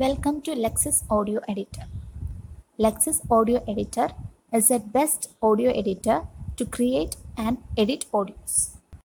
Welcome to Lexis Audio Editor. Lexis Audio Editor is the best audio editor to create and edit audios.